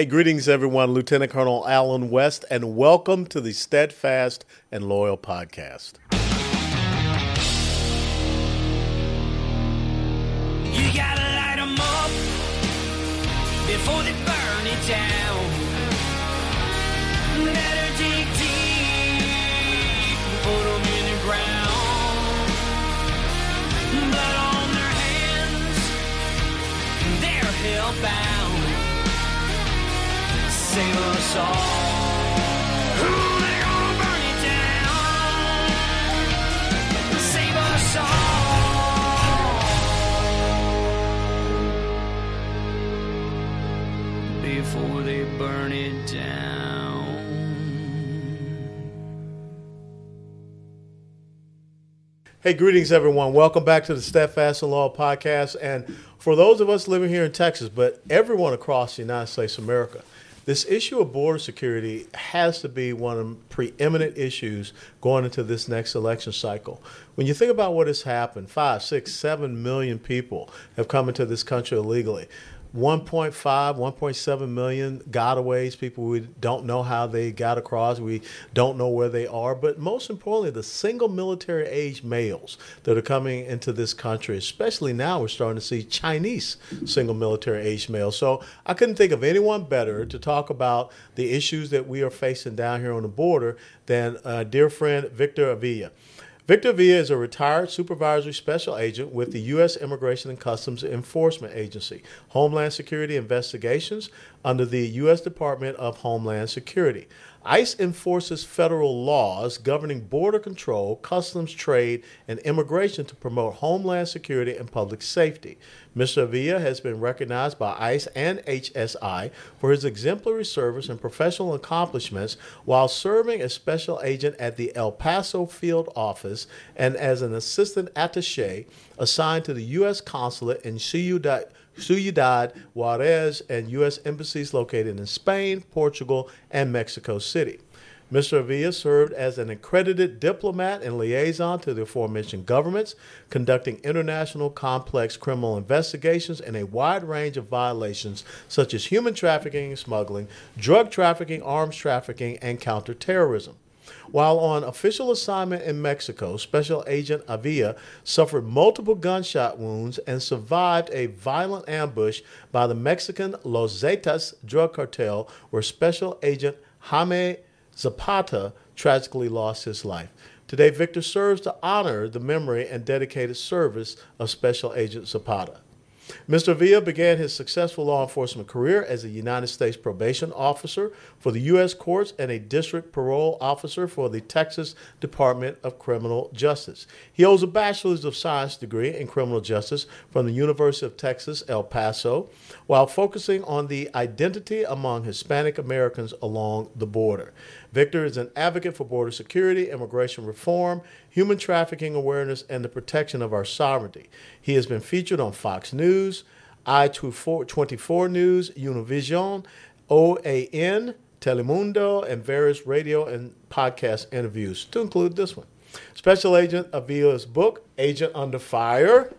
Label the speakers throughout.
Speaker 1: Hey, greetings, everyone. Lieutenant Colonel Allen West, and welcome to the Steadfast and Loyal podcast. You gotta light them up before they burn it down. Better dig deep, put them in the ground. On their hands, they're hellbound save us all. Before they burn it down. Hey, greetings, everyone. Welcome back to the Steadfast and Loyal podcast. And for those of us living here in Texas, but everyone across the United States of America, this issue of border security has to be one of the preeminent issues going into this next election cycle. When you think about what has happened, five, six, seven million people have come into this country illegally. 1.5, 1.7 million gotaways, people we don't know how they got across, we don't know where they are, but most importantly, the single military age males that are coming into this country, especially now we're starting to see Chinese single military age males. So I couldn't think of anyone better to talk about the issues that we are facing down here on the border than uh, dear friend Victor Avila. Victor Avila is a retired supervisory special agent with the U.S. Immigration and Customs Enforcement Agency, Homeland Security Investigations under the U.S. Department of Homeland Security. ICE enforces federal laws governing border control, customs, trade, and immigration to promote homeland security and public safety. Mr. Avila has been recognized by ICE and HSI for his exemplary service and professional accomplishments while serving as special agent at the El Paso field office and as an assistant attache assigned to the U.S. consulate in Ciudad Ciudad Juarez, and U.S. embassies located in Spain, Portugal, and Mexico City. Mr. Avila served as an accredited diplomat and liaison to the aforementioned governments, conducting international complex criminal investigations in a wide range of violations such as human trafficking and smuggling, drug trafficking, arms trafficking, and counterterrorism. While on official assignment in Mexico, Special Agent Avila suffered multiple gunshot wounds and survived a violent ambush by the Mexican Los Zetas drug cartel, where Special Agent Jaime Zapata tragically lost his life. Today, Victor serves to honor the memory and dedicated service of Special Agent Zapata. Mr. Avila began his successful law enforcement career as a United States probation officer for the U.S. courts and a district parole officer for the Texas Department of Criminal Justice. He holds a Bachelor's of Science degree in criminal justice from the University of Texas, El Paso, while focusing on the identity among Hispanic Americans along the border. Victor is an advocate for border security, immigration reform, human trafficking awareness, and the protection of our sovereignty. He has been featured on Fox News, I24 News, Univision, OAN, Telemundo, and various radio and podcast interviews, to include this one. Special Agent Avila's book, Agent Under Fire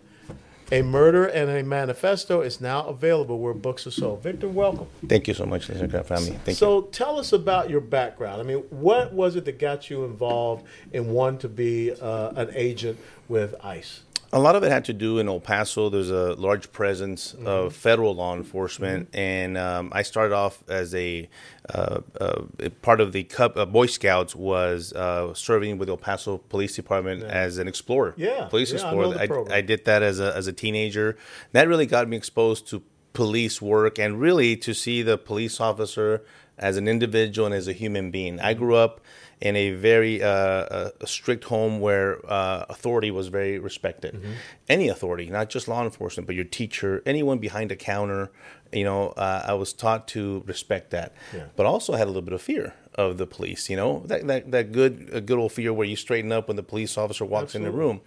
Speaker 1: a Murder and a Manifesto is now available where books are sold. Victor, welcome.
Speaker 2: Thank you so much, Mr. Family. Thank
Speaker 1: so
Speaker 2: you.
Speaker 1: tell us about your background. I mean, what was it that got you involved in wanting to be uh, an agent with ICE?
Speaker 2: A lot of it had to do in El Paso. There's a large presence mm-hmm. of federal law enforcement, mm-hmm. and um, I started off as a uh, uh, part of the Cub, uh, Boy Scouts was uh, serving with the El Paso Police Department yeah. as an explorer.
Speaker 1: Yeah,
Speaker 2: police
Speaker 1: yeah,
Speaker 2: explorer. I, I, I, did that as a as a teenager. That really got me exposed to police work and really to see the police officer as an individual and as a human being. I grew up in a very uh, uh, a strict home where uh, authority was very respected. Mm-hmm. Any authority, not just law enforcement, but your teacher, anyone behind a counter. You know, uh, I was taught to respect that, yeah. but also had a little bit of fear of the police. You know, that that, that good good old fear where you straighten up when the police officer walks Absolutely. in the room.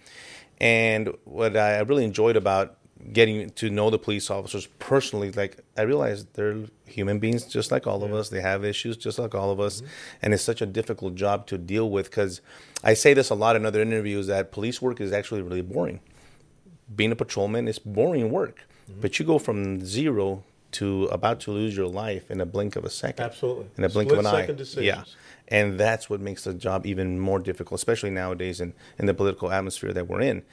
Speaker 2: And what I really enjoyed about getting to know the police officers personally, like I realized they're human beings just like all yeah. of us. They have issues just like all of us, mm-hmm. and it's such a difficult job to deal with. Because I say this a lot in other interviews that police work is actually really boring. Being a patrolman is boring work, mm-hmm. but you go from zero to about to lose your life in a blink of a second.
Speaker 1: Absolutely.
Speaker 2: In a blink of an eye.
Speaker 1: Decisions.
Speaker 2: Yeah. And that's what makes the job even more difficult, especially nowadays in, in the political atmosphere that we're in.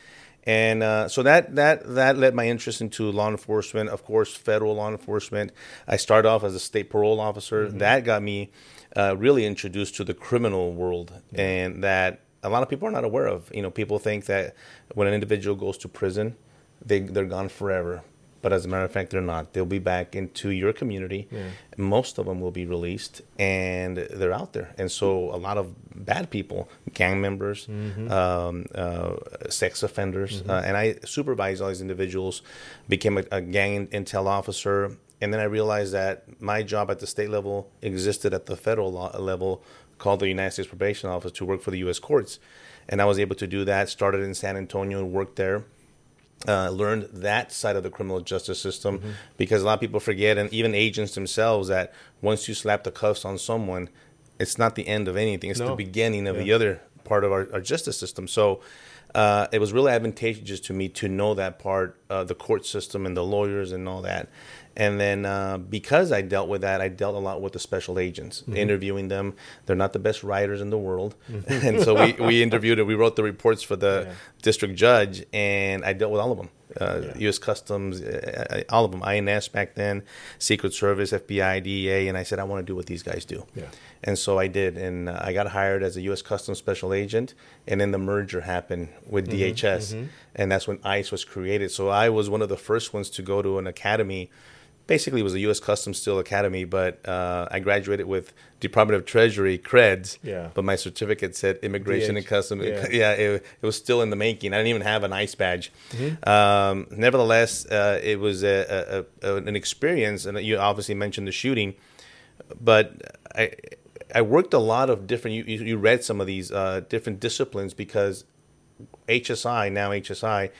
Speaker 2: And uh, so that, that that led my interest into law enforcement, of course, federal law enforcement. I started off as a state parole officer.
Speaker 1: Mm-hmm.
Speaker 2: That got me uh, really introduced to the criminal world, and that a lot of people are not aware of. You know, people think that when an individual goes to prison, they they're gone forever. But as a matter of fact, they're not. They'll be back into your community. Most of them will be released, and they're out there. And so, a lot of bad people, gang members, um, uh, sex offenders, uh, and I supervise all these individuals. Became a, a gang intel officer, and then I realized that my job at the state level existed at the federal law level, called the United States Probation Office, to work for the U.S. courts. And I was able to do that. Started in San Antonio and worked there uh, learned that side of the criminal justice system
Speaker 1: Mm-hmm.
Speaker 2: because a lot of people forget, and even agents themselves, that once you slap the cuffs on someone, it's not the end of anything. It's the beginning of the other part of our, our justice system. So uh, it was really advantageous to me to know that part, uh, the court system and the lawyers and all that. And then uh, because I dealt with that, I dealt a lot with the special agents,
Speaker 1: Mm-hmm.
Speaker 2: interviewing them. They're not the best writers in the world, and so we, we interviewed and we wrote the reports for the
Speaker 1: Yeah.
Speaker 2: district judge, and I dealt with all of them. Uh,
Speaker 1: Yeah.
Speaker 2: U.S. Customs, uh, uh, all of them, INS back then, Secret Service, FBI, DEA, and I said I want to do what these guys do.
Speaker 1: Yeah.
Speaker 2: And so I did, and uh, I got hired as a U.S. Customs Special Agent, and then the merger happened with
Speaker 1: Mm-hmm.
Speaker 2: DHS, and that's when ICE was created. So I was one of the first ones to go to an academy. Basically, it was a U.S. Customs Steel Academy, but uh, I graduated with Department of Treasury creds.
Speaker 1: Yeah.
Speaker 2: But my certificate said Immigration and Customs.
Speaker 1: yeah.
Speaker 2: Yeah, it, it was still in the making. I didn't even have an ICE badge.
Speaker 1: Mm-hmm.
Speaker 2: Um, nevertheless, uh, it was a, a, a, an experience, and you obviously mentioned the shooting, but I I worked a lot of different. You, you you read some of these uh, different disciplines because HSI now HSI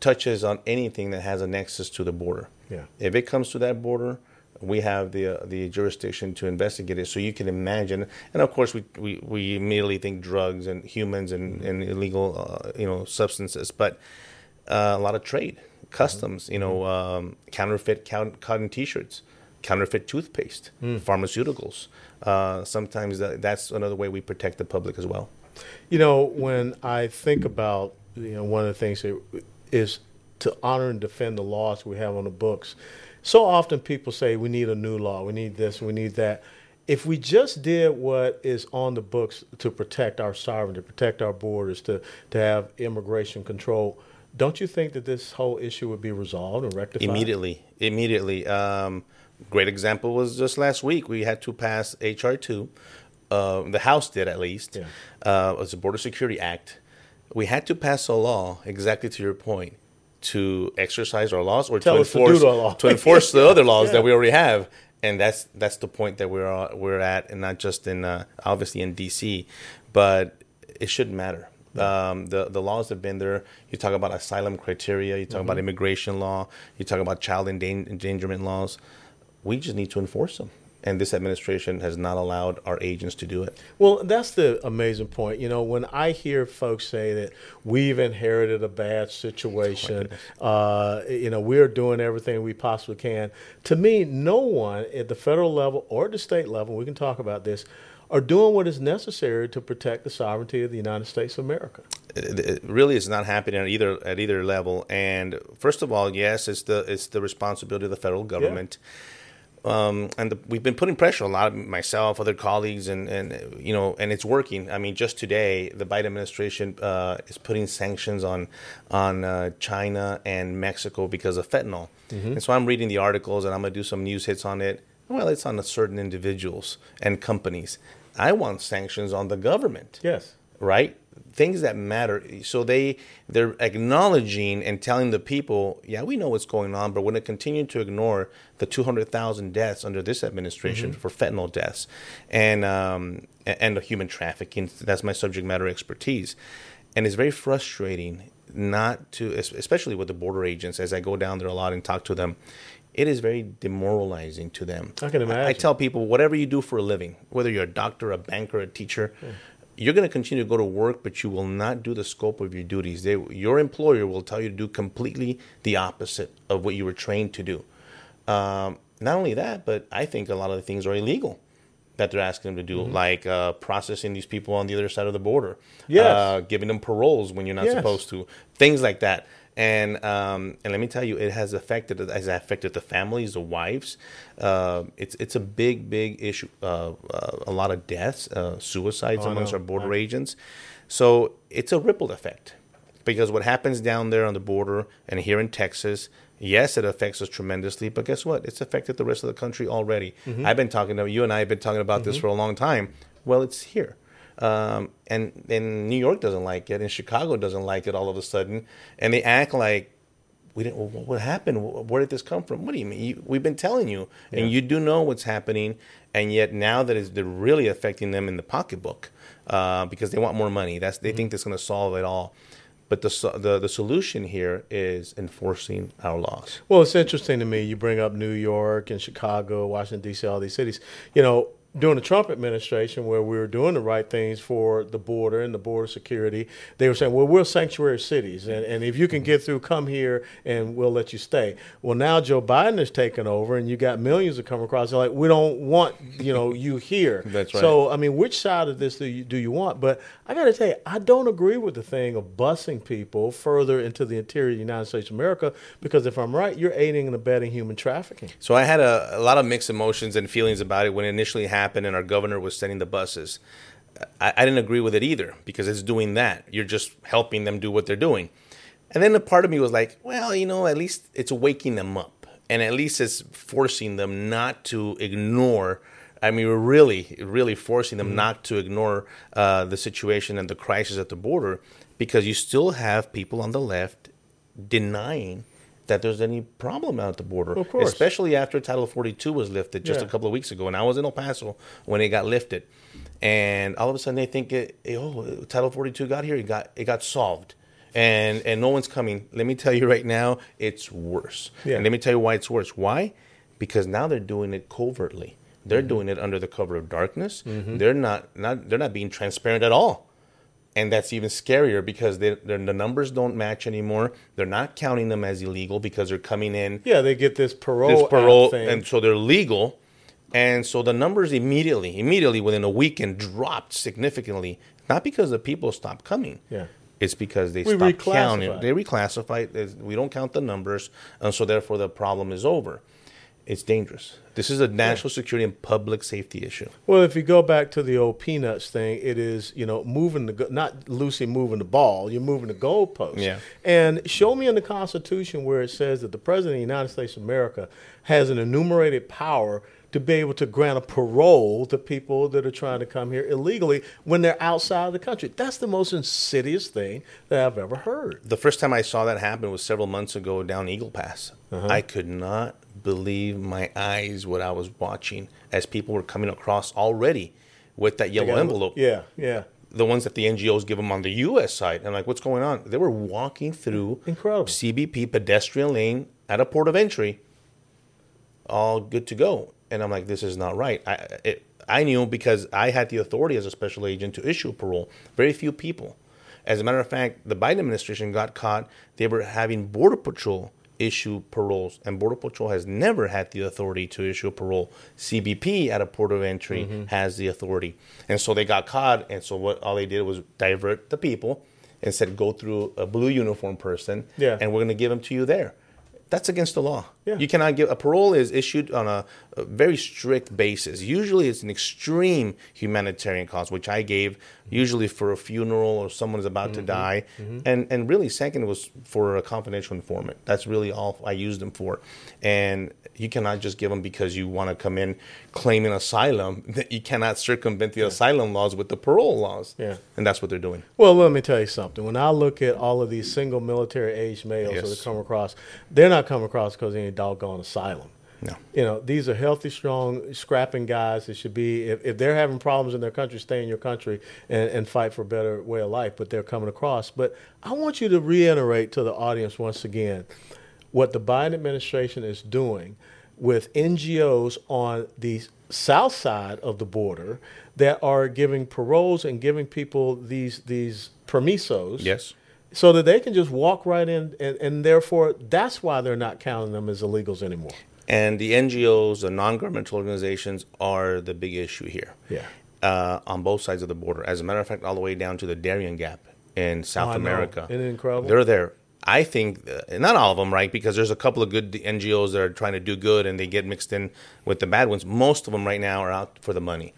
Speaker 2: touches on anything that has a nexus to the border.
Speaker 1: Yeah.
Speaker 2: If it comes to that border, we have the uh, the jurisdiction to investigate it. So you can imagine, and of course, we we, we immediately think drugs and humans and, and illegal uh, you know substances, but uh, a lot of trade, customs, you know, um, counterfeit count, cotton T-shirts, counterfeit toothpaste, pharmaceuticals. Uh, sometimes that, that's another way we protect the public as well.
Speaker 1: You know, when I think about, you know, one of the things that is to honor and defend the laws we have on the books. So often people say we need a new law, we need this, we need that. If we just did what is on the books to protect our sovereignty, to protect our borders, to, to have immigration control, don't you think that this whole issue would be resolved and rectified?
Speaker 2: Immediately, immediately. Um, great example was just last week. We had to pass HR two. Uh, the House did at least.
Speaker 1: Yeah.
Speaker 2: Uh, it was the Border Security Act. We had to pass a law, exactly to your point, to exercise our laws or
Speaker 1: Tell
Speaker 2: to
Speaker 1: to
Speaker 2: enforce
Speaker 1: law.
Speaker 2: to enforce the other laws
Speaker 1: Yeah.
Speaker 2: that we already have. And that's that's the point that we're uh, we're at, and not just in uh, obviously in DC, but it shouldn't matter. Um, the the laws have been there. You talk about asylum criteria. You talk
Speaker 1: Mm-hmm.
Speaker 2: about immigration law. You talk about child endan- endangerment laws. We just need to enforce them. And this administration has not allowed our agents to do it.
Speaker 1: Well, that's the amazing point. You know, when I hear folks say that we've inherited a bad situation, uh, you know, we're doing everything we possibly can. To me, no one at the federal level or the state level, we can talk about this, are doing what is necessary to protect the sovereignty of the United States of America.
Speaker 2: it, it really is not happening at either at either level. And first of all, yes, it's the it's the responsibility of the federal government. Um, and the, we've been putting pressure a lot, of myself, other colleagues, and, and you know, and it's working. I mean, just today, the Biden administration uh, is putting sanctions on on uh, China and Mexico because of fentanyl. And so I'm reading the articles, and I'm going to do some news hits on it. Well, it's on certain individuals and companies. I want sanctions on the government
Speaker 1: Yes.
Speaker 2: right? Things that matter. So they they're acknowledging and telling the people, yeah, we know what's going on, but we're going to continue to ignore the 200,000 deaths under this administration for fentanyl deaths, and um, and the human trafficking. That's my subject matter expertise, and it's very frustrating not to, especially with the border agents, as I go down there a lot and talk to them. It is very demoralizing to them.
Speaker 1: I can imagine.
Speaker 2: I
Speaker 1: imagine.
Speaker 2: tell people, whatever you do for a living, whether you're a doctor, a banker, a teacher, you're going to continue to go to work, but you will not do the scope of your duties. They, your employer will tell you to do completely the opposite of what you were trained to do. Um, not only that, but I think a lot of the things are illegal that they're asking them to do, like uh, processing these people on the other side of the border,
Speaker 1: Yes.
Speaker 2: uh, giving them paroles when you're not
Speaker 1: Yes.
Speaker 2: supposed to, things like that. And um, and let me tell you, it has affected has affected the families, the wives. Uh, it's it's a big big issue. Uh, uh, a lot of deaths, uh, suicides
Speaker 1: Oh,
Speaker 2: amongst our border agents. So it's a ripple effect because what happens down there on the border and here in Texas, yes, it affects us tremendously. But guess what? It's affected the rest of the country already. I've been talking to you and I have been talking about this for a long time. Well, it's here. Um, and and New York doesn't like it, and Chicago doesn't like it all of a sudden, and they act like we didn't. What happened? Where did this come from? What do you mean? You, we've been telling you, and you do know what's happening, and yet now that is they're really affecting them in the pocketbook uh, because they want more money. That's they think that's going to solve it all. But the, the the solution here is enforcing our laws.
Speaker 1: Well, it's interesting to me. You bring up New York and Chicago, Washington D.C., all these cities. You know, during the Trump administration, where we were doing the right things for the border and the border security, they were saying, "Well, we're sanctuary cities, and, and if you can get through, come here, and we'll let you stay." Well, now Joe Biden has taken over, and you got millions that come across. They're like, "We don't want you know you here."
Speaker 2: That's right.
Speaker 1: So, I mean, which side of this do you do you want? But I got to tell you, I don't agree with the thing of busing people further into the interior of the United States of America because if I'm right, you're aiding and abetting human trafficking.
Speaker 2: So I had a, a lot of mixed emotions and feelings about it when it initially happened and our governor was sending the buses. I, I didn't agree with it either because it's doing that. You're just helping them do what they're doing. And then a part of me was like, well, you know, at least it's waking them up. And at least it's forcing them not to ignore. I mean, we're really, really forcing them not to ignore uh, the situation and the crisis at the border because you still have people on the left denying that there's any problem out at the border.
Speaker 1: Of course.
Speaker 2: Especially after Title 42 was lifted just
Speaker 1: Yeah.
Speaker 2: a couple of weeks ago. And I was in El Paso when it got lifted. And all of a sudden they think, it, oh, Title 42 got here, it got, it got solved. And, and no one's coming. Let me tell you right now, it's worse.
Speaker 1: Yeah.
Speaker 2: And let me tell you why it's worse. Why? Because now they're doing it covertly. They're
Speaker 1: Mm-hmm.
Speaker 2: doing it under the cover of darkness. They're not, not they're not being transparent at all and that's even scarier because they, the numbers don't match anymore. They're not counting them as illegal because they're coming in
Speaker 1: Yeah, they get this parole,
Speaker 2: this parole,
Speaker 1: thing.
Speaker 2: and so they're legal, and so the numbers immediately, immediately within a weekend dropped significantly. Not because the people stopped coming.
Speaker 1: Yeah.
Speaker 2: It's because they
Speaker 1: We
Speaker 2: stopped counting. They reclassified. We don't count the numbers, and so therefore the problem is over. It's dangerous. This is a national security and public safety issue.
Speaker 1: Well, if you go back to the old peanuts thing, it is you know moving the not Lucy moving the ball, you're moving the goalpost.
Speaker 2: Yeah.
Speaker 1: And show me in the Constitution where it says that the President of the United States of America has an enumerated power to be able to grant a parole to people that are trying to come here illegally when they're outside of the country. That's the most insidious thing that I've ever heard.
Speaker 2: The first time I saw that happen was several months ago down Eagle Pass. Uh-huh. I could not believe my eyes what I was watching as people were coming across already with that yellow envelope.
Speaker 1: Yeah, yeah.
Speaker 2: The ones that the NGOs give them on the U.S. side. And like, what's going on? They were walking through
Speaker 1: Incredible.
Speaker 2: CBP pedestrian lane at a port of entry, all good to go. And I'm like, this is not right. I it, I knew because I had the authority as a special agent to issue parole. Very few people. As a matter of fact, the Biden administration got caught. They were having Border Patrol issue paroles, and Border Patrol has never had the authority to issue a parole. CBP at a port of entry
Speaker 1: Mm-hmm.
Speaker 2: has the authority, and so they got caught. And so what all they did was divert the people and said, "Go through a blue uniform person,
Speaker 1: Yeah.
Speaker 2: and we're going to give them to you there." That's against the law.
Speaker 1: Yeah.
Speaker 2: You cannot give a parole is issued on a, a very strict basis. Usually, it's an extreme humanitarian cause, which I gave usually for a funeral or someone's about
Speaker 1: Mm-hmm.
Speaker 2: to die, and and really second was for a confidential informant. That's really all I used them for, and you cannot just give them because you want to come in claiming asylum. That you cannot circumvent the asylum laws with the parole laws.
Speaker 1: Yeah.
Speaker 2: and that's what they're doing.
Speaker 1: Well, let me tell you something. When I look at all of these single military age males
Speaker 2: Yes.
Speaker 1: that come across, they're not coming across because any doggone asylum.
Speaker 2: No.
Speaker 1: You know, these are healthy, strong, scrapping guys that should be, if, if they're having problems in their country, stay in your country and, and fight for a better way of life, but they're coming across. But I want you to reiterate to the audience once again what the Biden administration is doing with NGOs on the south side of the border that are giving paroles and giving people these these permisos
Speaker 2: Yes.
Speaker 1: So that they can just walk right in and, and therefore that's why they're not counting them as illegals anymore
Speaker 2: And the NGOs, the non-governmental organizations, are the big issue here.
Speaker 1: Yeah.
Speaker 2: Uh, on both sides of the border. As a matter of fact, all the way down to the Darien Gap in South
Speaker 1: Oh,
Speaker 2: America.
Speaker 1: Isn't it incredible?
Speaker 2: They're there. I think uh, not all of them, right? Because there's a couple of good NGOs that are trying to do good, and they get mixed in with the bad ones. Most of them right now are out for the money.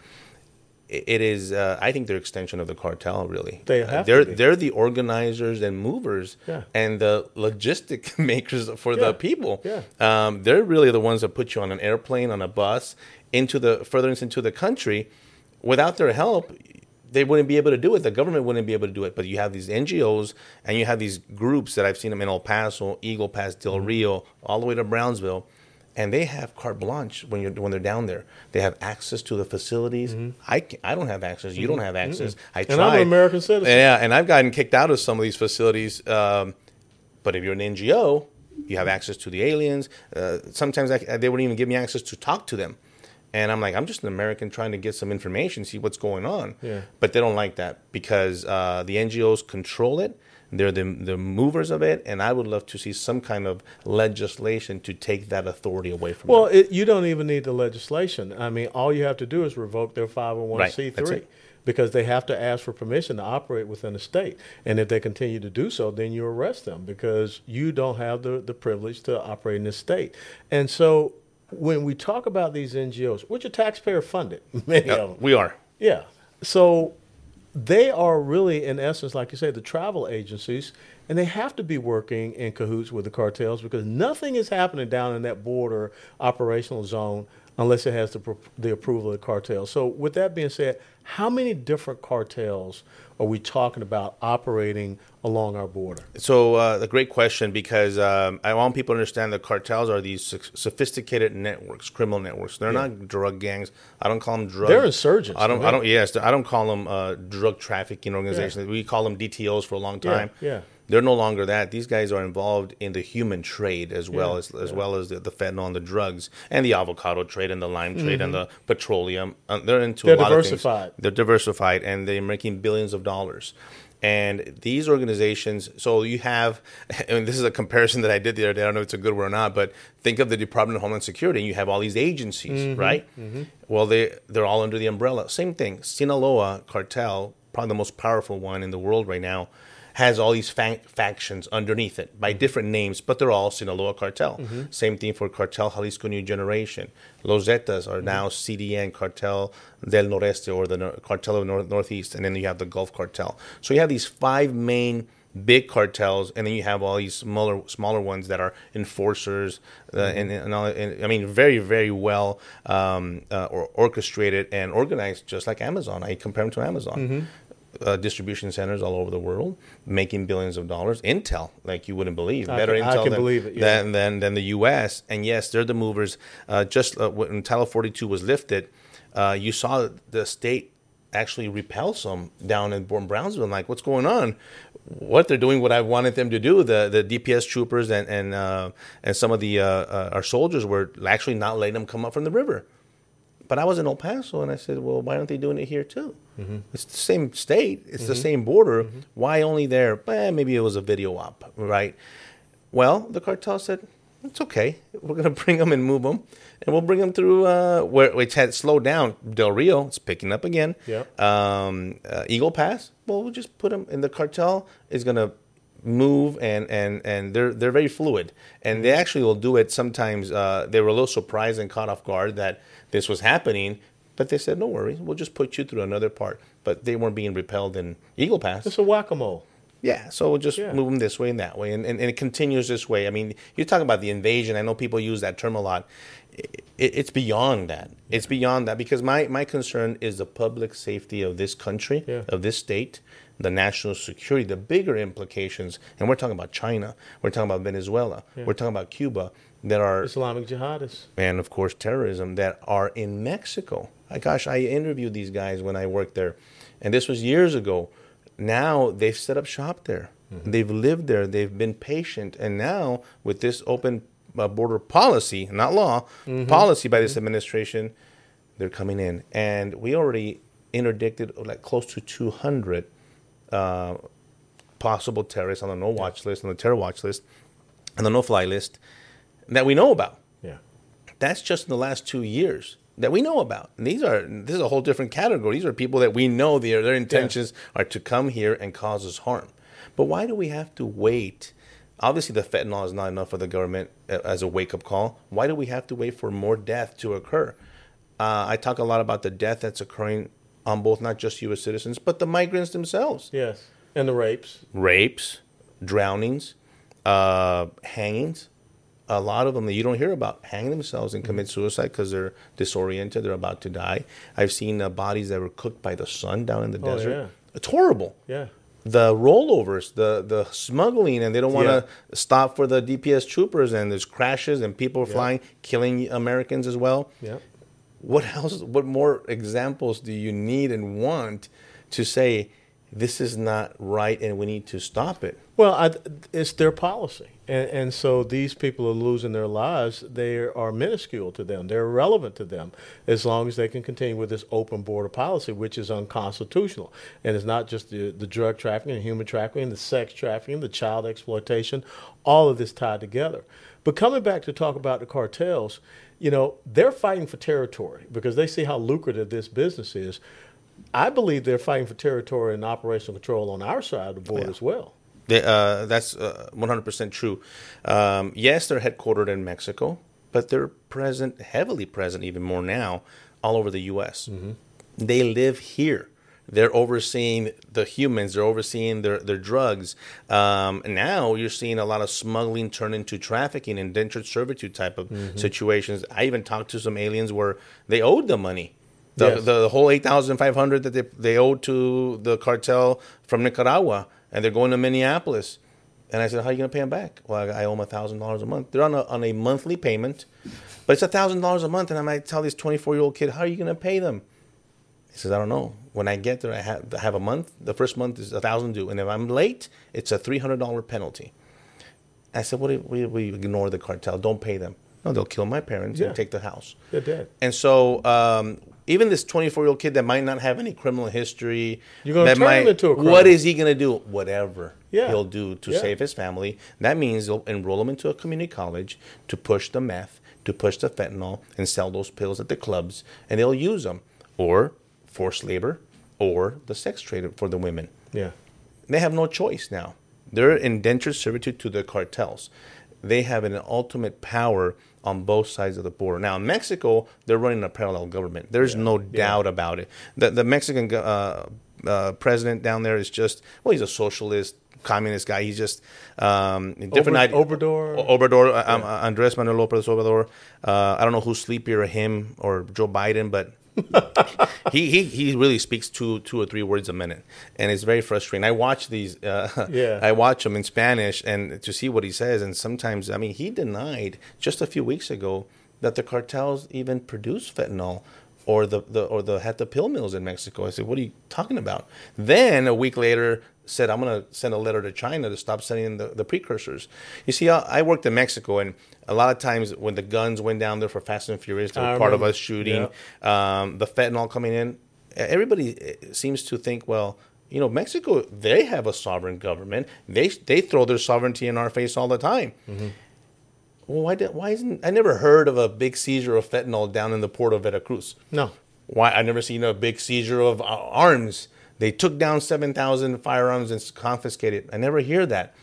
Speaker 2: It is, uh, I think, they're extension of the cartel. Really,
Speaker 1: They
Speaker 2: Uh,
Speaker 1: have to
Speaker 2: they're they're the organizers and movers,
Speaker 1: Yeah.
Speaker 2: and the logistic makers for
Speaker 1: Yeah.
Speaker 2: the people.
Speaker 1: Yeah.
Speaker 2: Um, they're really the ones that put you on an airplane, on a bus, into the furtherance into the country. Without their help, they wouldn't be able to do it. The government wouldn't be able to do it. But you have these NGOs and you have these groups that I've seen them in El Paso, Eagle Pass, Del
Speaker 1: Mm-hmm.
Speaker 2: Rio, all the way to Brownsville, and they have carte blanche when you're when they're down there. They have access to the facilities. I ca- I don't have access. You don't have access. I
Speaker 1: Mm-hmm. And I'm an. American citizen.
Speaker 2: Yeah, and I've gotten kicked out of some of these facilities. Um, but if you're an NGO, you have access to the aliens. Uh, sometimes I, they wouldn't even give me access to talk to them. And I'm like, I'm just an American trying to get some information, see what's going on.
Speaker 1: Yeah.
Speaker 2: But they don't like that because uh, the NGOs control it. They're the, the movers of it. And I would love to see some kind of legislation to take that authority away from
Speaker 1: Well,
Speaker 2: them.
Speaker 1: Well, you don't even need the legislation. I mean, all you have to do is revoke their 501c3
Speaker 2: that's it.
Speaker 1: because they have to ask for permission to operate within the state. And if they continue to do so, then you arrest them because you don't have the, the privilege to operate in the state. And so when we talk about these NGOs, which are taxpayer funded, many
Speaker 2: Yeah,
Speaker 1: of them,
Speaker 2: we are.
Speaker 1: yeah. So they are really, in essence, like you say, the travel agencies, and they have to be working in cahoots with the cartels because nothing is happening down in that border operational zone unless it has the, the approval of the cartel. So, with that being said, how many different cartels are we talking about operating along our border?
Speaker 2: So, uh, a great question because um, I want people to understand that cartels are these sophisticated networks, criminal networks. They're not drug gangs. I don't call them drug.
Speaker 1: They're insurgents,
Speaker 2: I don't.
Speaker 1: to
Speaker 2: I don't. Yes, I don't call them uh, drug trafficking organizations. We call them DTOs for a long
Speaker 1: Yeah,
Speaker 2: time.
Speaker 1: yeah.
Speaker 2: They're no longer that. These guys are involved in the human trade as well
Speaker 1: Yeah,
Speaker 2: as as well as the, the fentanyl and the drugs and the avocado trade and the lime trade and the petroleum. Uh, they're into
Speaker 1: Mm-hmm. They're
Speaker 2: a lot of
Speaker 1: diversified.
Speaker 2: things. They're diversified and they're making billions of dollars. And these organizations, so you have, and this is a comparison that I did the other day. I don't know if it's a good one or not, but think of the Department of Homeland Security. And you have all these agencies, right? Well, they they're all under the umbrella. Same thing. Sinaloa cartel, probably the most powerful one in the world right now, has all these fa- factions underneath it by different names, but they're all Sinaloa cartel. Same thing for Cartel Jalisco New Generation. Los Zetas are now CDN Cartel del Noreste or the Nor- Cartel of North- Northeast, and then you have the Gulf Cartel. So you have these five main big cartels, and then you have all these smaller smaller ones that are enforcers, uh, and, and, all, and I mean very very well um, uh, or orchestrated and organized, just like Amazon. I compare them to Amazon uh, distribution centers all over the world, making billions of dollars. Intel, like you wouldn't believe,
Speaker 1: I
Speaker 2: better
Speaker 1: can-
Speaker 2: Intel than,
Speaker 1: it, yeah.
Speaker 2: than, than than the U.S. And yes, they're the movers. Uh, just uh, when Title 42 was lifted, uh, you saw the state actually repel some down in Brownsville. I'm like, what's going on? What they're doing, what I wanted them to do. The the DPS troopers and and uh, and some of the uh, uh, our soldiers were actually not letting them come up from the river. But I was in El Paso, and I said, "Well, why aren't they doing it here too? It's the same state, it's the same border. Why only there? Eh, maybe it was a video op, right?" Well, the cartel said, "It's okay. We're going to bring them and move them, and we'll bring them through uh, where which had slowed down. Del Rio, it's picking up again.
Speaker 1: Yep.
Speaker 2: Um, uh, Eagle Pass. Well, we'll just put them, and the cartel is going to." move and and and they're they're very fluid and they actually will do it sometimes uh, they were a little surprised and caught off guard that this was happening but they said no worries we'll just put you through another part but they weren't being repelled in eagle pass
Speaker 1: It's a whack a mole.
Speaker 2: yeah, so we'll just
Speaker 1: Yeah.
Speaker 2: move them this way and that way, and, and, and it continues this way. I mean, you're talking about the invasion. I know people use that term a lot. It, it's beyond that. It's beyond that because my, my concern is the public safety of this country,
Speaker 1: Yeah.
Speaker 2: of this state, the national security, the bigger implications. And we're talking about China. We're talking about Venezuela. We're talking about Cuba that are
Speaker 1: Islamic jihadists.
Speaker 2: and of course terrorism that are in Mexico. I, gosh, I interviewed these guys when I worked there, and this was years ago. Now they've set up shop there. Mm-hmm. They've lived there. They've been patient, and now with this open uh, border policy, not law, mm-hmm. policy by this mm-hmm. administration, they're coming in, and we already interdicted like close to 200 uh, possible terrorists on the no watch list, on the terror watch list, and the no fly list that we know about.
Speaker 1: Yeah.
Speaker 2: That's just in the last two years that we know about. And these are this is a whole different category. These are people that we know their their intentions are to come here and cause us harm. But why do we have to wait? Obviously, the fentanyl is not enough for the government uh, as a wake up call. Why do we have to wait for more death to occur? Uh, I talk a lot about the death that's occurring on both not just U.S. citizens but the migrants themselves.
Speaker 1: Yes, and the rapes,
Speaker 2: rapes, drownings, uh, hangings. A lot of them that you don't hear about hang themselves and commit suicide because they're disoriented, they're about to die. I've seen uh, bodies that were cooked by the sun down in the
Speaker 1: Oh,
Speaker 2: desert.
Speaker 1: yeah.
Speaker 2: It's horrible.
Speaker 1: yeah,
Speaker 2: The rollovers, the the smuggling, and they don't want to
Speaker 1: Yeah.
Speaker 2: stop for the DPS troopers, and there's crashes and people flying, killing Americans as well
Speaker 1: yeah.
Speaker 2: What else what more examples do you need and want to say this is not right and we need to stop it
Speaker 1: Well, I, it's their policy, and, and so these people are losing their lives. They are minuscule to them. They're irrelevant to them as long as they can continue with this open border policy, which is unconstitutional. And it's not just the, the drug trafficking, the human trafficking, the sex trafficking, the child exploitation, all of this tied together. But coming back to talk about the cartels, you know, they're fighting for territory because they see how lucrative this business is. I believe they're fighting for territory and operational control on our side of the border
Speaker 2: Yeah.
Speaker 1: as well.
Speaker 2: They, uh, that's uh, 100% true. Um, yes, they're headquartered in Mexico, but they're present, heavily present, even more now, all over the U.S. They live here. They're overseeing the humans. They're overseeing their, their drugs. Um, now you're seeing a lot of smuggling turn into trafficking, indentured servitude type of situations. I even talked to some aliens where they owed the money. The,
Speaker 1: Yes.
Speaker 2: the, the whole 8500 that they, they owed to the cartel from Nicaragua, and they're going to Minneapolis. And I said, How are you going to pay them back? Well, I, I owe them $1,000 a month. They're on a, on a monthly payment, but it's $1,000 a month. And I might tell this 24 year old kid, How are you going to pay them? He says, I don't know. When I get there, I have, I have a month. The first month is a thousand due. And if I'm late, it's a $300 penalty. I said, What if we, we ignore the cartel? Don't pay them. No, they'll kill my parents
Speaker 1: Yeah.
Speaker 2: and take the house.
Speaker 1: They're dead.
Speaker 2: And so, um, even this 24 year old kid that might not have any criminal history,
Speaker 1: You're gonna
Speaker 2: that
Speaker 1: turn him into a criminal.
Speaker 2: What is he going to do? Whatever
Speaker 1: Yeah.
Speaker 2: he'll do to
Speaker 1: Yeah.
Speaker 2: save his family. That means they'll enroll him into a community college to push the meth, to push the fentanyl, and sell those pills at the clubs, and they'll use them or forced labor or the sex trade for the women.
Speaker 1: Yeah.
Speaker 2: They have no choice now. They're indentured servitude to the cartels. They have an ultimate power on both sides of the border. Now, in Mexico, they're running a parallel government. There's no doubt about it. The, the Mexican uh, uh, president down there is just, well, he's a socialist, communist guy. He's just um, different
Speaker 1: Ober-
Speaker 2: ide-
Speaker 1: Obrador?
Speaker 2: Obrador, uh, um, uh, Andres Manuel Lopez Obrador. Uh, I don't know who's sleepier, him or Joe Biden, but he, he he really speaks two two or three words a minute, and it's very frustrating. I watch these. Uh,
Speaker 1: Yeah.
Speaker 2: I watch him in Spanish and to see what he says, and sometimes I mean he denied just a few weeks ago that the cartels even produce fentanyl. Or the, the or the had the pill mills in Mexico. I said, "What are you talking about?" Then a week later, said, "I'm going to send a letter to China to stop sending the, the precursors." You see, I, I worked in Mexico, and a lot of times when the guns went down there for Fast and Furious, they were
Speaker 1: I
Speaker 2: part of us shooting. Um, the fentanyl coming in, everybody eh, seems to think, well, you know, Mexico, they have a sovereign government. They they throw their sovereignty in our face all the time. Well, why did, why isn't I never heard of a big seizure of fentanyl down in the port of Veracruz?
Speaker 1: No.
Speaker 2: Why I never seen a big seizure of uh, arms. They took down seven thousand firearms and confiscated. I never hear that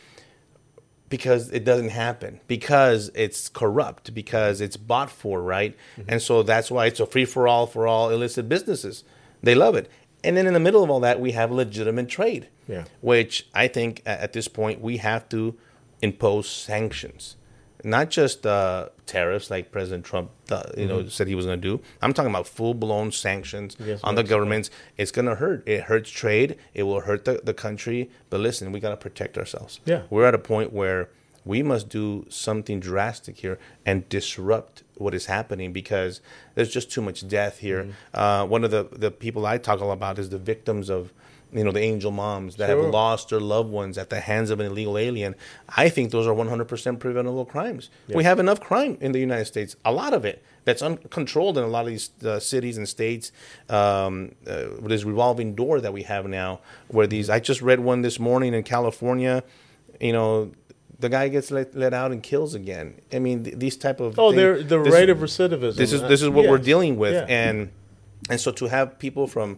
Speaker 2: because it doesn't happen because it's corrupt because it's bought for right and so that's why it's a free for all for all illicit businesses they love it and then in the middle of all that we have legitimate trade
Speaker 1: Yeah.
Speaker 2: which i think at this point we have to impose sanctions not just uh, tariffs like president trump uh, you know said he was going to do. I'm talking about full-blown sanctions
Speaker 1: Yes,
Speaker 2: on the governments. It's going to hurt. It hurts trade. It will hurt the, the country. But listen we got to protect ourselves.
Speaker 1: Yeah.
Speaker 2: we're at a point where we must do something drastic here and disrupt what is happening because there's just too much death here.
Speaker 1: Mm-hmm.
Speaker 2: Uh, one of the, the people I talk about is the victims of, you know, the angel moms that
Speaker 1: Sure.
Speaker 2: have lost their loved ones at the hands of an illegal alien. I think those are 100% preventable crimes. We have enough crime in the United States, a lot of it that's uncontrolled in a lot of these uh, cities and states. Um, uh, with this revolving door that we have now, where these, I just read one this morning in California you know, the guy gets let, let out and kills again. I mean, th- these type of
Speaker 1: Oh,
Speaker 2: thing-
Speaker 1: they're the rate of recidivism.
Speaker 2: this is this is what we're dealing with,
Speaker 1: Yeah.
Speaker 2: and and so to have people from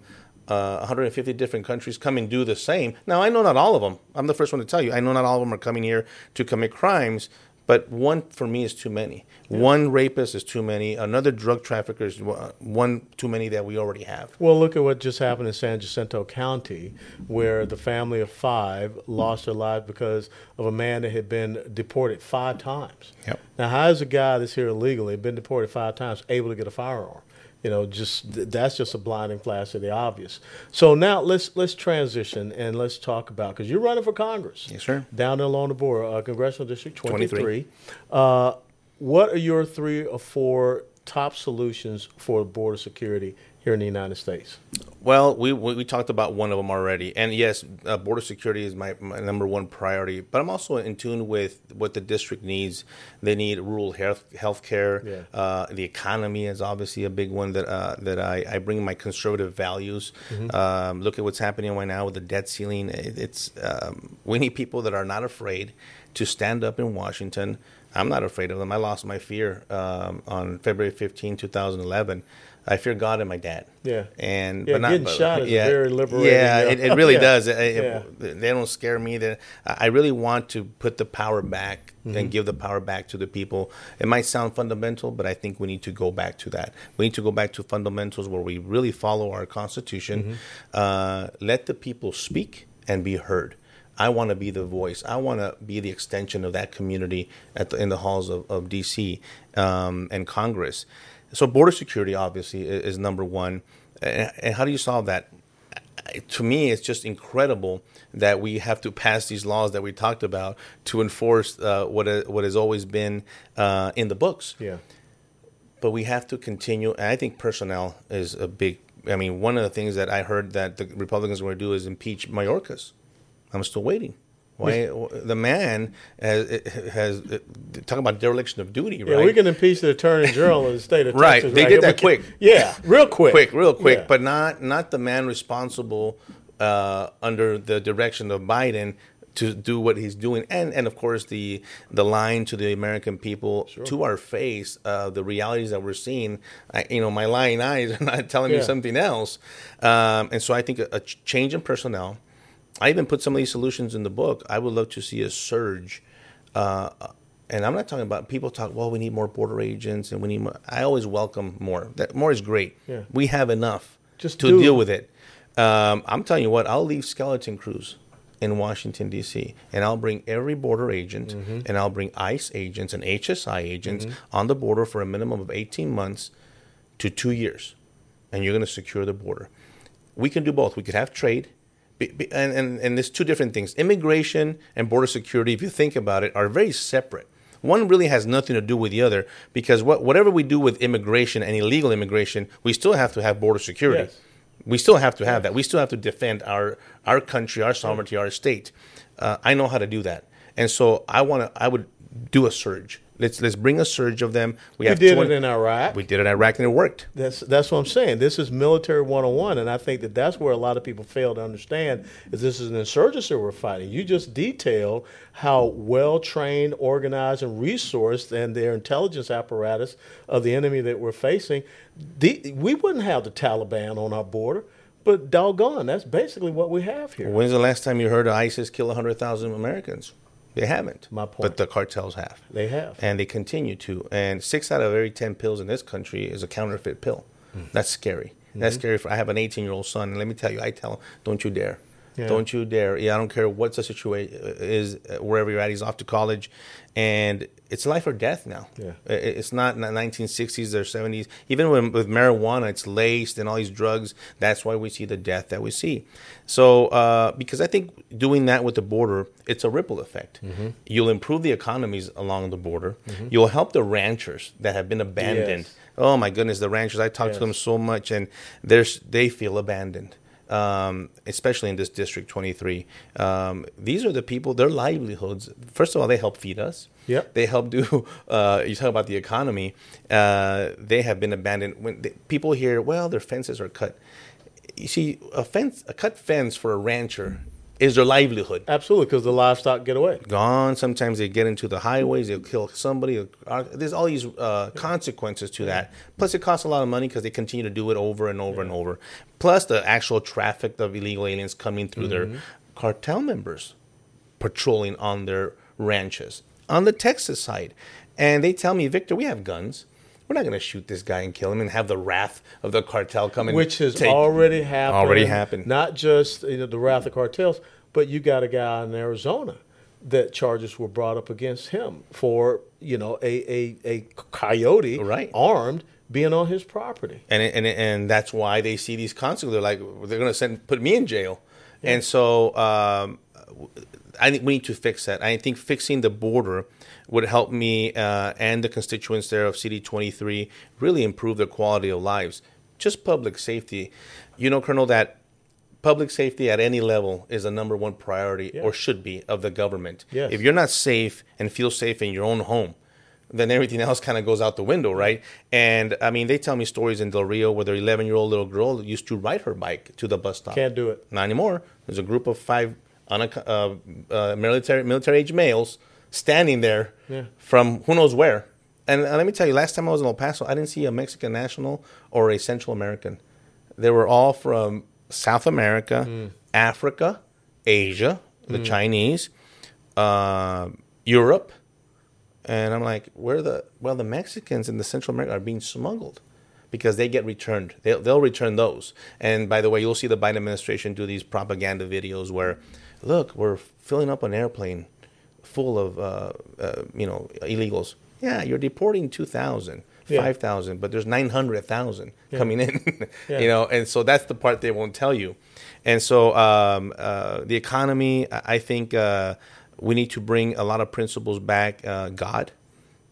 Speaker 2: uh, 150 different countries come and do the same. Now I know not all of them. I'm the first one to tell you. I know not all of them are coming here to commit crimes, but one for me is too many. One rapist is too many. Another drug trafficker is one one too many that we already have.
Speaker 1: Well, look at what just happened in San Jacinto County, where the family of five lost their lives because of a man that had been deported five times.
Speaker 2: Yep.
Speaker 1: Now, how is a guy that's here illegally, been deported five times, able to get a firearm? You know, just that's just a blinding flash of the obvious. So now let's let's transition and let's talk about because you're running for Congress.
Speaker 2: Yes, sir.
Speaker 1: Down there along the border, uh, congressional district 23.
Speaker 2: 23.
Speaker 1: Uh, what are your three or four top solutions for border security here in the United States?
Speaker 2: Well, we, we we talked about one of them already, and yes, uh, border security is my, my number one priority. But I'm also in tune with what the district needs. They need rural health health care.
Speaker 1: Yeah.
Speaker 2: Uh, the economy is obviously a big one that uh, that I, I bring my conservative values. Um, look at what's happening right now with the debt ceiling. It, it's um, we need people that are not afraid to stand up in Washington. I'm not afraid of them. I lost my fear um, on February 15, 2011. I fear God and my dad.
Speaker 1: Yeah.
Speaker 2: And
Speaker 1: Yeah,
Speaker 2: but not,
Speaker 1: getting
Speaker 2: but-
Speaker 1: shot is very liberating,
Speaker 2: Yeah,
Speaker 1: yeah.
Speaker 2: it, it really
Speaker 1: Yeah.
Speaker 2: does. It- it-
Speaker 1: Yeah.
Speaker 2: They don't scare me. They- I really want to put the power back
Speaker 1: Mm-hmm.
Speaker 2: and give the power back to the people. It might sound fundamental, but I think we need to go back to that. We need to go back to fundamentals where we really follow our Constitution.
Speaker 1: Mm-hmm.
Speaker 2: Uh, let the people speak and be heard. I want to be the voice. I want to be the extension of that community at the, in the halls of, of D.C. Um, and Congress. So border security, obviously, is number one. And, and how do you solve that? to me, it's just incredible that we have to pass these laws that we talked about to enforce uh, what uh, what has always been uh, in the books.
Speaker 1: Yeah.
Speaker 2: But we have to continue. And I think personnel is a big. I mean, one of the things that I heard that the Republicans were going to do is impeach Mayorkas. I'm still waiting. Why the man has, has talking about dereliction of duty, right?
Speaker 1: Yeah, we can impeach the attorney general of the state of
Speaker 2: Right,
Speaker 1: Texas.
Speaker 2: they did
Speaker 1: here,
Speaker 2: that quick.
Speaker 1: Yeah, real quick.
Speaker 2: quick, real quick,
Speaker 1: Yeah.
Speaker 2: but not not the man responsible uh, under the direction of Biden to do what he's doing, and and of course the the line to the American people to our face, uh, the realities that we're seeing. I, you know, my lying eyes are not telling
Speaker 1: Yeah.
Speaker 2: me something else, um, and so I think a, a change in personnel. I even put some of these solutions in the book. I would love to see a surge. Uh, and I'm not talking about people talk. Well, we need more border agents, and we need more. I always welcome more. That more is great.
Speaker 1: Yeah.
Speaker 2: We have enough
Speaker 1: Just
Speaker 2: to deal
Speaker 1: it.
Speaker 2: with it. Um, I'm telling you what. I'll leave skeleton crews in Washington D.C. and I'll bring every border agent
Speaker 1: Mm-hmm.
Speaker 2: and I'll bring ICE agents and HSI agents on the border for a minimum of 18 months to two years, and you're going to secure the border. We can do both. We could have trade. And, and, and there's two different things. Immigration and border security, if you think about it, are very separate. One really has nothing to do with the other because what, whatever we do with immigration and illegal immigration, we still have to have border security.
Speaker 1: Yes.
Speaker 2: We still have to have that. We still have to defend our our country, our sovereignty, our state. Uh, I know how to do that, and so I want to. I would do a surge. Let's let's bring a surge of them. We,
Speaker 1: We did
Speaker 2: 20
Speaker 1: it in Iraq.
Speaker 2: We did it in Iraq, and it worked.
Speaker 1: That's that's what I'm saying. This is military 101, and I think that that's where a lot of people fail to understand is this is an insurgency we're fighting. You just detailed how well trained, organized, and resourced, and their intelligence apparatus of the enemy that we're facing. The, we wouldn't have the Taliban on our border, but doggone, that's basically what we have here.
Speaker 2: When's the last time you heard of ISIS kill 100,000 Americans? They haven't.
Speaker 1: My point.
Speaker 2: But the cartels have.
Speaker 1: They have.
Speaker 2: And they continue to. And six out of every 10 pills in this country is a counterfeit pill.
Speaker 1: Hmm.
Speaker 2: That's scary. That's
Speaker 1: Mm-hmm.
Speaker 2: scary. For I have an 18 year old son, and let me tell you, I tell him, don't you dare.
Speaker 1: Yeah.
Speaker 2: Don't you dare. Yeah, I don't care what the situation is, wherever you're at. He's off to college. And it's life or death now.
Speaker 1: Yeah.
Speaker 2: It's not in the 1960s or 70s. Even when, with marijuana, it's laced and all these drugs. That's why we see the death that we see. So, uh, because I think doing that with the border, it's a ripple effect.
Speaker 1: Mm-hmm.
Speaker 2: You'll improve the economies along the border. You'll help the ranchers that have been abandoned.
Speaker 1: Yes.
Speaker 2: Oh my goodness, the ranchers! I talk
Speaker 1: Yes.
Speaker 2: to them so much, and they feel abandoned. Um, especially in this district 23, um, these are the people. Their livelihoods. First of all, they help feed us.
Speaker 1: Yep.
Speaker 2: They help do. Uh, you talk about the economy. Uh, they have been abandoned. When they, people hear, well, their fences are cut. You see, a fence, a cut fence for a rancher, is their livelihood.
Speaker 1: Absolutely, because the livestock get away.
Speaker 2: Gone. Sometimes they get into the highways. They'll kill somebody. There's all these uh, consequences to that. Plus, it costs a lot of money because they continue to do it over and over and over. Plus, the actual traffic of illegal aliens coming through
Speaker 1: Mm-hmm.
Speaker 2: their cartel members patrolling on their ranches on the Texas side. And they tell me, Victor, we have guns. We're not going to shoot this guy and kill him and have the wrath of the cartel come and
Speaker 1: which has
Speaker 2: take-
Speaker 1: already happened.
Speaker 2: Already happened.
Speaker 1: Not just you know, the wrath of cartels, but you got a guy in Arizona that charges were brought up against him for you know a a, a coyote
Speaker 2: Right.
Speaker 1: armed being on his property.
Speaker 2: and and and that's why they see these consequences. They're like, they're going to send put me in jail, and so um, I think we need to fix that. I think fixing the border would help me uh, and the constituents there of CD twenty three really improve their quality of lives. Just public safety, you know, Colonel, that public safety at any level is a number one priority
Speaker 1: Yeah.
Speaker 2: or should be of the government.
Speaker 1: Yes.
Speaker 2: If you're not safe and feel safe in your own home, then everything else kind of goes out the window, right? And I mean, they tell me stories in Del Rio where their 11 year old little girl used to ride her bike to the bus stop.
Speaker 1: Can't do it.
Speaker 2: Not anymore. There's a group of five unac- uh, uh, military military age males standing there
Speaker 1: Yeah.
Speaker 2: from who knows where. And let me tell you, last time I was in El Paso, I didn't see a Mexican national or a Central American. They were all from South America,
Speaker 1: Mm.
Speaker 2: Africa, Asia, the Chinese, uh, Europe, and I'm like, where the well the Mexicans in the Central America are being smuggled because they get returned. They'll, they'll return those. And by the way, you'll see the Biden administration do these propaganda videos where, look, we're filling up an airplane full of uh, uh, you know illegals. Yeah, you're deporting two thousand.
Speaker 1: Yeah.
Speaker 2: 5,000, but there's 900,000 coming in,
Speaker 1: Yeah.
Speaker 2: you know, and so that's the part they won't tell you. And so um, uh, the economy, I think uh, we need to bring a lot of principles back. Uh, God,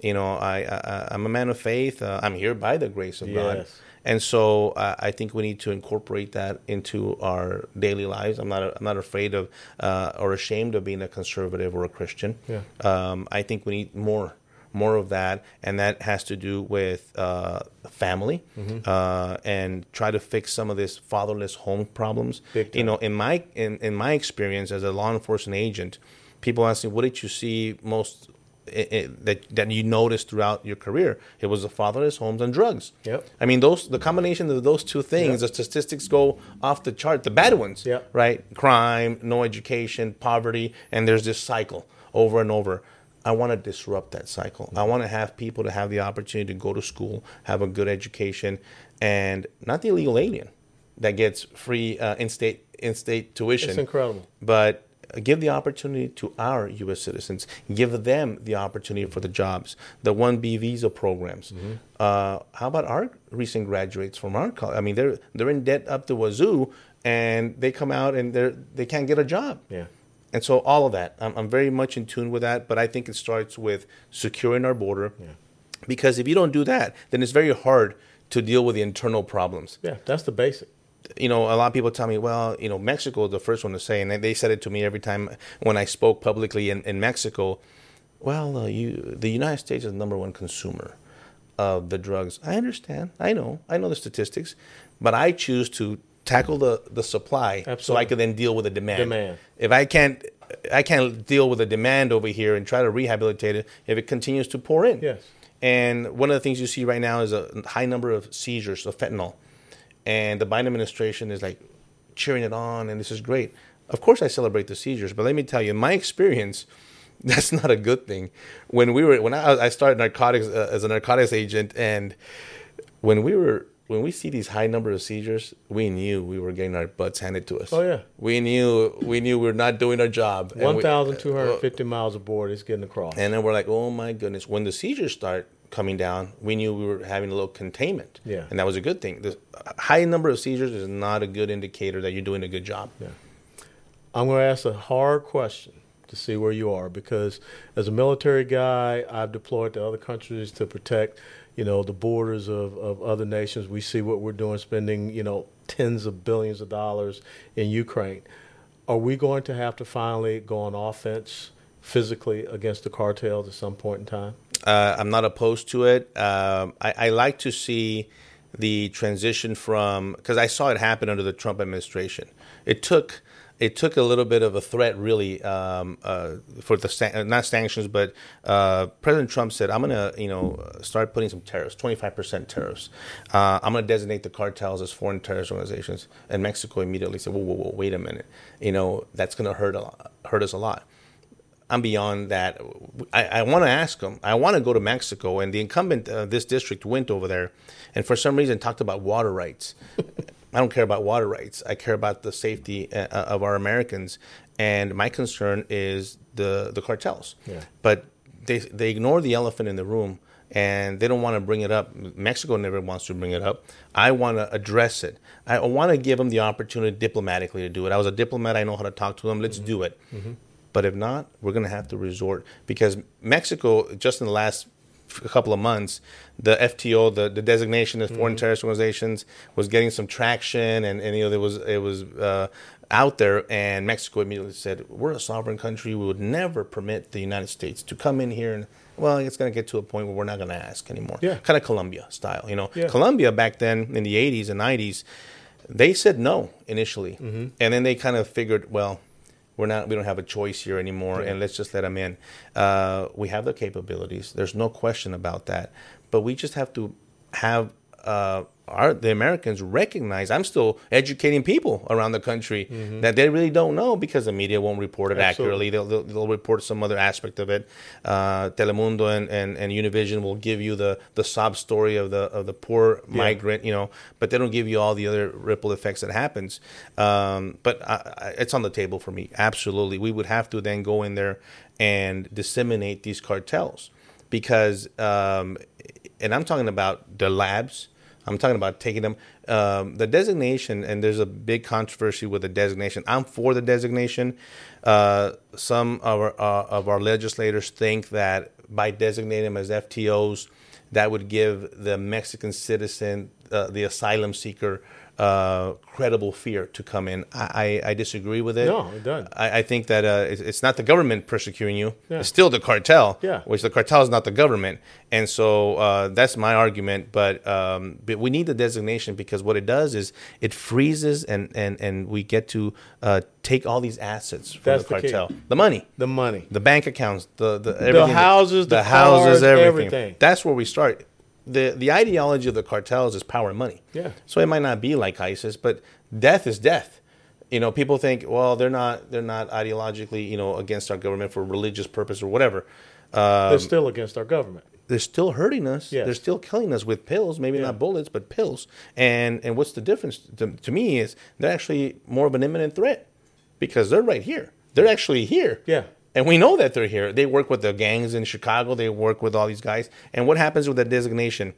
Speaker 2: you know, I, I I'm a man of faith. Uh, I'm here by the grace of God,
Speaker 1: Yes.
Speaker 2: And so uh, I think we need to incorporate that into our daily lives. I'm not I'm not afraid of uh, or ashamed of being a conservative or a Christian.
Speaker 1: Yeah.
Speaker 2: Um, I think we need more more of that, and that has to do with uh, family
Speaker 1: Mm-hmm.
Speaker 2: uh, and try to fix some of this fatherless home problems. You know, in my in, in my experience as a law enforcement agent, people ask me, "What did you see most?" I i that that you noticed throughout your career, it was the fatherless homes and drugs.
Speaker 1: Yep.
Speaker 2: I mean, those the combination of those two things,
Speaker 1: Yep.
Speaker 2: the statistics go off the chart. The bad ones,
Speaker 1: Yep.
Speaker 2: right? Crime, no education, poverty, and there's this cycle over and over. I want to disrupt that cycle. I want to have people to have the opportunity to go to school, have a good education, and not the illegal alien that gets free uh, in-state in-state tuition.
Speaker 1: It's incredible.
Speaker 2: But give the opportunity to our U.S. citizens. Give them the opportunity for the jobs. The 1B visa programs.
Speaker 1: Mm-hmm.
Speaker 2: Uh, how about our recent graduates from our college? I mean, they're they're in debt up the wazoo, and they come out and they they can't get a job.
Speaker 1: Yeah.
Speaker 2: And so all of that, I'm, I'm very much in tune with that. But I think it starts with securing our border, because if you don't do that, then it's very hard to deal with the internal problems
Speaker 1: Yeah, that's the basic.
Speaker 2: You know, a lot of people tell me, well, you know, Mexico is the first one to say, and they said it to me every time when I spoke publicly in, in Mexico. Well, uh, you, the United States is the number one consumer of the drugs. I understand. I know. I know the statistics, but I choose to tackle the, the supply so I can then deal with the demand.
Speaker 1: Demand.
Speaker 2: If I can't, I can't deal with the demand over here and try to rehabilitate it if it continues to pour in.
Speaker 1: Yes.
Speaker 2: And one of the things you see right now is a high number of seizures of fentanyl. And the Biden administration is like cheering it on, and this is great. Of course, I celebrate the seizures, but let me tell you, in my experience, that's not a good thing. When we were, when I, I started narcotics uh, as a narcotics agent, and when we were, when we see these high number of seizures, we knew we were getting our butts handed to us.
Speaker 1: Oh, yeah.
Speaker 2: we knew, we knew we were not doing our job. Uh,
Speaker 1: One thousand two hundred fifty miles aboard is getting across.
Speaker 2: and then we're like, oh my goodness. When the seizures start coming down, we knew we were having a little containment.
Speaker 1: Yeah.
Speaker 2: And that was a good thing. The high number of seizures is not a good indicator that you're doing a good job.
Speaker 1: Yeah. I'm going to ask a hard question to see where you are because as a military guy, I've deployed to other countries to protect, you know, the borders of, of other nations. We see what we're doing, spending, you know, tens of billions of dollars in Ukraine. Are we going to have to finally go on offense physically against the cartels at some point in time?
Speaker 2: Uh, I'm not opposed to it. Um, I, I like to see the transition from because I saw it happen under the Trump administration. It took it took a little bit of a threat, really, um, uh, for the uh, not sanctions, but uh, President Trump said, "I'm going to, you know, start putting some tariffs, 25 percent tariffs. Uh, I'm going to designate the cartels as foreign terrorist organizations." And Mexico immediately said, "Whoa, whoa, whoa, wait a minute, you know, that's going to hurt a lot, hurt us a lot." I'm beyond that. I, I want to ask them. I want to go to Mexico, and the incumbent of this district went over there, and for some reason talked about water rights. I don't care about water rights. I care about the safety uh, uh, of our Americans, and my concern is the the cartels.
Speaker 1: Yeah.
Speaker 2: But they they ignore the elephant in the room, and they don't want to bring it up. Mexico never wants to bring it up. I want to address it. I want to give them the opportunity diplomatically to do it. I was a diplomat. I know how to talk to them. Let's mm-hmm. do it. Mm-hmm. But if not, we're going to have to resort because Mexico, just in the last a couple of months, the FTO, the, the designation of foreign terrorist organizations, was getting some traction, and, and you know there was it was uh, out there, and Mexico immediately said, "We're a sovereign country. We would never permit the United States to come in here and." Well, it's going to get to a point where we're not going to ask anymore.
Speaker 1: Yeah.
Speaker 2: Kind of Colombia style, you know.
Speaker 1: Yeah.
Speaker 2: Colombia back then in the 80s and 90s, they said no initially,
Speaker 1: Mm-hmm.
Speaker 2: and then they kind of figured, well, we're not, we don't have a choice here anymore,
Speaker 1: Yeah.
Speaker 2: and let's just let them in. Uh, we have the capabilities. There's no question about that, but we just have to have uh, our the Americans recognize. I'm still educating people around the country that they really don't know because the media won't report it
Speaker 1: Mm-hmm. Absolutely.
Speaker 2: accurately. They'll, they'll, they'll report some other aspect of it. Uh, Telemundo and, and, and Univision will give you the, the sob story of the of the poor migrant, you know, but they don't give you all the other ripple effects that happens. Um, but I, I, it's on the table for me. Absolutely, we would have to then go in there and disseminate these cartels because, um, and I'm talking about the labs. I'm talking about taking them. Um, the designation, and there's a big controversy with the designation. I'm for the designation. Uh, some of our, uh, of our legislators think that by designating them as FTOs, that would give the Mexican citizen, uh, the asylum seeker, uh, credible fear to come in. I, I, I disagree with it.
Speaker 1: No, it doesn't.
Speaker 2: I, I think that uh, it's, it's not the government persecuting you.
Speaker 1: Yeah.
Speaker 2: It's still the cartel,
Speaker 1: Yeah.
Speaker 2: which the cartel is not the government. And so uh, that's my argument. But um, but we need the designation because what it does is it freezes and, and, and we get to uh, take all these assets from
Speaker 1: That's
Speaker 2: the
Speaker 1: the
Speaker 2: cartel. The money,
Speaker 1: The money.
Speaker 2: the bank accounts, the the, everything,
Speaker 1: houses, the
Speaker 2: houses,
Speaker 1: cars,
Speaker 2: everything.
Speaker 1: everything.
Speaker 2: That's where we start. The The ideology of the cartels is power and money.
Speaker 1: Yeah.
Speaker 2: So it might not be like ISIS, but death is death. You know, people think, well, they're not they're not ideologically, you know, against our government for religious purpose or whatever. Um,
Speaker 1: They're still against our government.
Speaker 2: they're still hurting us.
Speaker 1: Yes.
Speaker 2: They're still killing us with pills, maybe
Speaker 1: Yeah.
Speaker 2: not bullets, but pills. And and what's the difference to, to me is they're actually more of an imminent threat because they're right here. They're actually here.
Speaker 1: Yeah.
Speaker 2: And we know that they're here. They work with the gangs in Chicago. They work with all these guys. And what happens with that designation?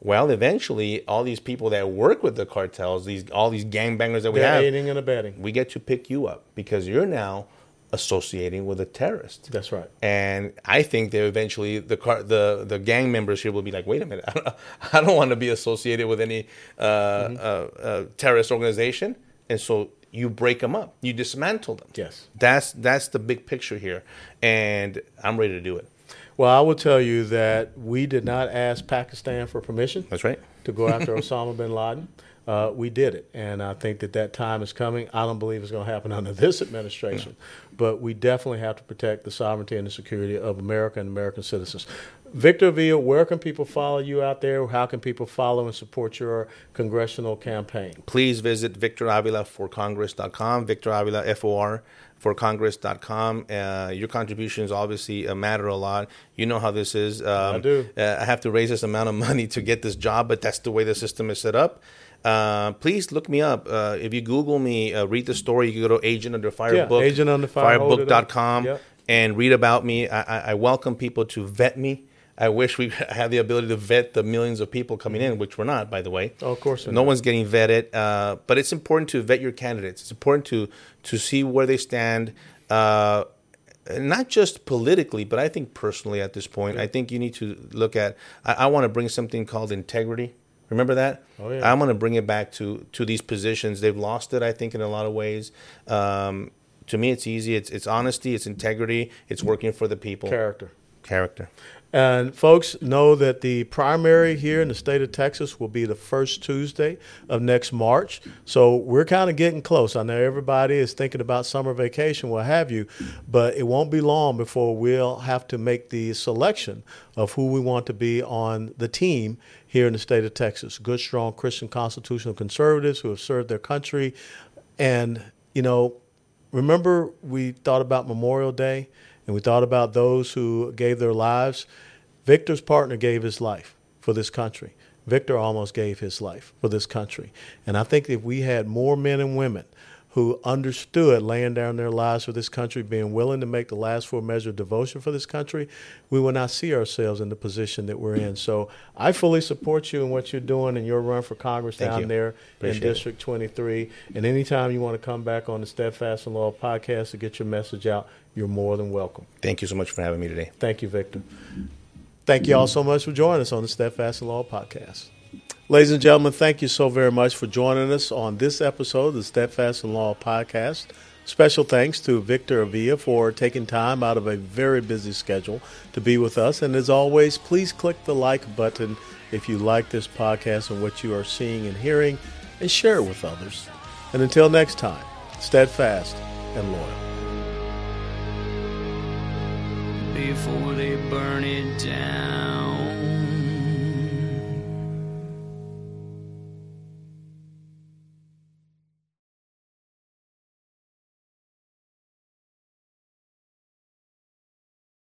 Speaker 2: Well, eventually, all these people that work with the cartels, these all these gangbangers that we
Speaker 1: They're
Speaker 2: have,
Speaker 1: aiding and abetting.
Speaker 2: we get to pick you up because you're now associating with a terrorist.
Speaker 1: That's right.
Speaker 2: And I think that eventually the car, the the gang members here will be like, wait a minute, I don't, I don't want to be associated with any uh,
Speaker 1: Mm-hmm.
Speaker 2: uh, uh, terrorist organization, and so you break them up, you dismantle them.
Speaker 1: Yes.
Speaker 2: that's that's the big picture here, and I'm ready to do it.
Speaker 1: Well, I will tell you that we did not ask Pakistan for permission
Speaker 2: That's right.
Speaker 1: to go after Osama bin Laden. Uh, we did it, and I think that that time is coming. I don't believe it's going to happen under this administration, but we definitely have to protect the sovereignty and the security of America and American citizens. Victor Avila, where can people follow you out there? How can people follow and support your congressional campaign?
Speaker 2: Please visit Victor Avila for Congress.com, Victor Avila, F O R, for Congress.com. Uh, your contributions obviously uh, matter a lot. You know how this is. Um,
Speaker 1: I do.
Speaker 2: Uh, I have to raise this amount of money to get this job, but that's the way the system is set up. Uh, please look me up. Uh, if you Google me, uh, read the story, you can go to Agent Under Fire
Speaker 1: Yeah,
Speaker 2: book,
Speaker 1: Agent Under Fire, hold it up.
Speaker 2: firebook.com,
Speaker 1: Yep.
Speaker 2: and read about me. I, I, I welcome people to vet me. I wish we had the ability to vet the millions of people coming in, which we're not, by the way.
Speaker 1: Oh, of course
Speaker 2: no
Speaker 1: not.
Speaker 2: one's getting vetted. Uh, but it's important to vet your candidates. It's important to to see where they stand, uh, not just politically, but I think personally at this point. I think you need to look at. I, I want to bring something called integrity. Remember that?
Speaker 1: Oh, yeah.
Speaker 2: I'm going to bring it back to to these positions. They've lost it, I think, in a lot of ways. Um, to me, it's easy. It's it's honesty. It's integrity. It's working for the people.
Speaker 1: Character.
Speaker 2: Character.
Speaker 1: And folks, know that the primary here in the state of Texas will be the first Tuesday of next March. So we're kind of getting close. I know everybody is thinking about summer vacation, what have you, but it won't be long before we'll have to make the selection of who we want to be on the team here in the state of Texas. Good, strong Christian constitutional conservatives who have served their country. And, you know, remember we thought about Memorial Day and we thought about those who gave their lives. Victor's partner gave his life for this country. Victor almost gave his life for this country. And I think if we had more men and women who understood laying down their lives for this country, being willing to make the last full measure of devotion for this country, we will not see ourselves in the position that we're in. So I fully support you in what you're doing in your run for Congress
Speaker 2: Thank
Speaker 1: down
Speaker 2: you.
Speaker 1: there
Speaker 2: Appreciate
Speaker 1: in
Speaker 2: it.
Speaker 1: District 23. And anytime you want to come back on the Steadfast and Loyal podcast to get your message out, you're more than welcome.
Speaker 2: Thank you so much for having me today.
Speaker 1: Thank you, Victor. Thank you all so much for joining us on the Steadfast and Loyal podcast. Ladies and gentlemen, thank you so very much for joining us on this episode of the Steadfast and Loyal podcast. Special thanks to Victor Avila for taking time out of a very busy schedule to be with us. And as always, please click the like button if you like this podcast and what you are seeing and hearing, and share it with others. And until next time, steadfast and loyal.
Speaker 3: before they burn it down.